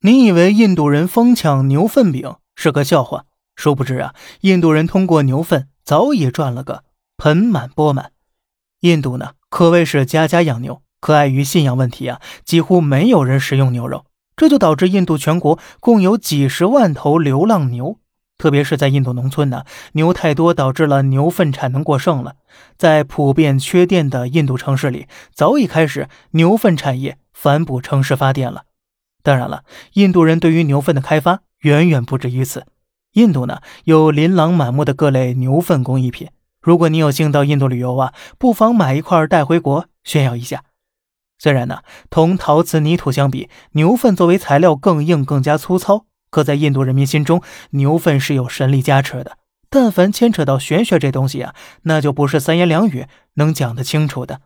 你以为印度人疯抢牛粪饼是个笑话？殊不知啊，印度人通过牛粪早已赚了个盆满钵满。印度呢，可谓是家家养牛，可碍于信仰问题啊，几乎没有人食用牛肉，这就导致印度全国共有几十万头流浪牛。特别是在印度农村呢，牛太多，导致了牛粪产能过剩了。在普遍缺电的印度城市里，早已开始牛粪产业反哺城市发电了。当然了，印度人对于牛粪的开发远远不止于此。印度呢，有琳琅满目的各类牛粪工艺品。如果你有幸到印度旅游啊，不妨买一块带回国炫耀一下。虽然呢，同陶瓷泥土相比，牛粪作为材料更硬、更加粗糙。可在印度人民心中，牛粪是有神力加持的。但凡牵扯到玄学这东西啊，那就不是三言两语能讲得清楚的。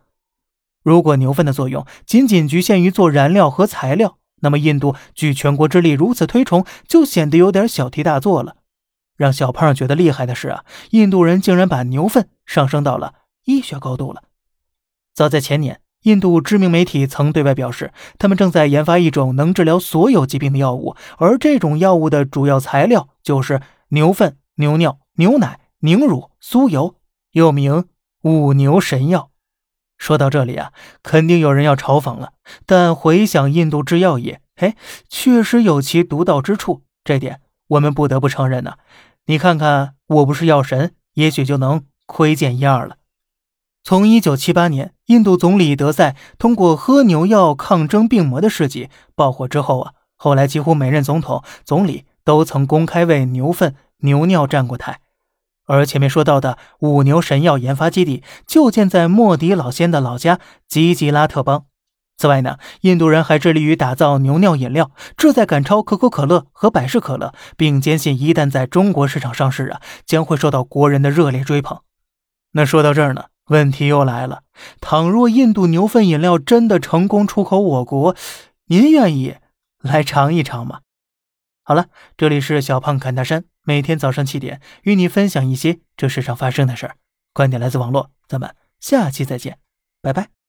如果牛粪的作用仅仅局限于做燃料和材料，那么印度举全国之力如此推崇，就显得有点小题大做了。让小胖觉得厉害的是啊，印度人竟然把牛粪上升到了医学高度了。早在前年。印度知名媒体曾对外表示，他们正在研发一种能治疗所有疾病的药物，而这种药物的主要材料就是牛粪、牛尿、牛奶、凝乳、酥油，又名五牛神药。说到这里啊，肯定有人要嘲讽了。但回想印度制药业，嘿，确实有其独到之处，这点我们不得不承认呢。你看看，我不是药神，也许就能窥见一二了。从一九七八年印度总理德赛通过喝牛药抗争病魔的事迹爆火之后啊，后来几乎每任总统、总理都曾公开为牛粪、牛尿站过台。而前面说到的五牛神药研发基地就建在莫迪老先的老家吉吉拉特邦。此外呢，印度人还致力于打造牛尿饮料，志在赶超可口可乐和百事可乐，并坚信一旦在中国市场上市啊，将会受到国人的热烈追捧。那说到这儿呢？问题又来了，倘若印度牛粪饮料真的成功出口我国，您愿意来尝一尝吗？好了，这里是小胖侃大山，每天早上七点与你分享一些这世上发生的事儿，观点来自网络，咱们下期再见，拜拜。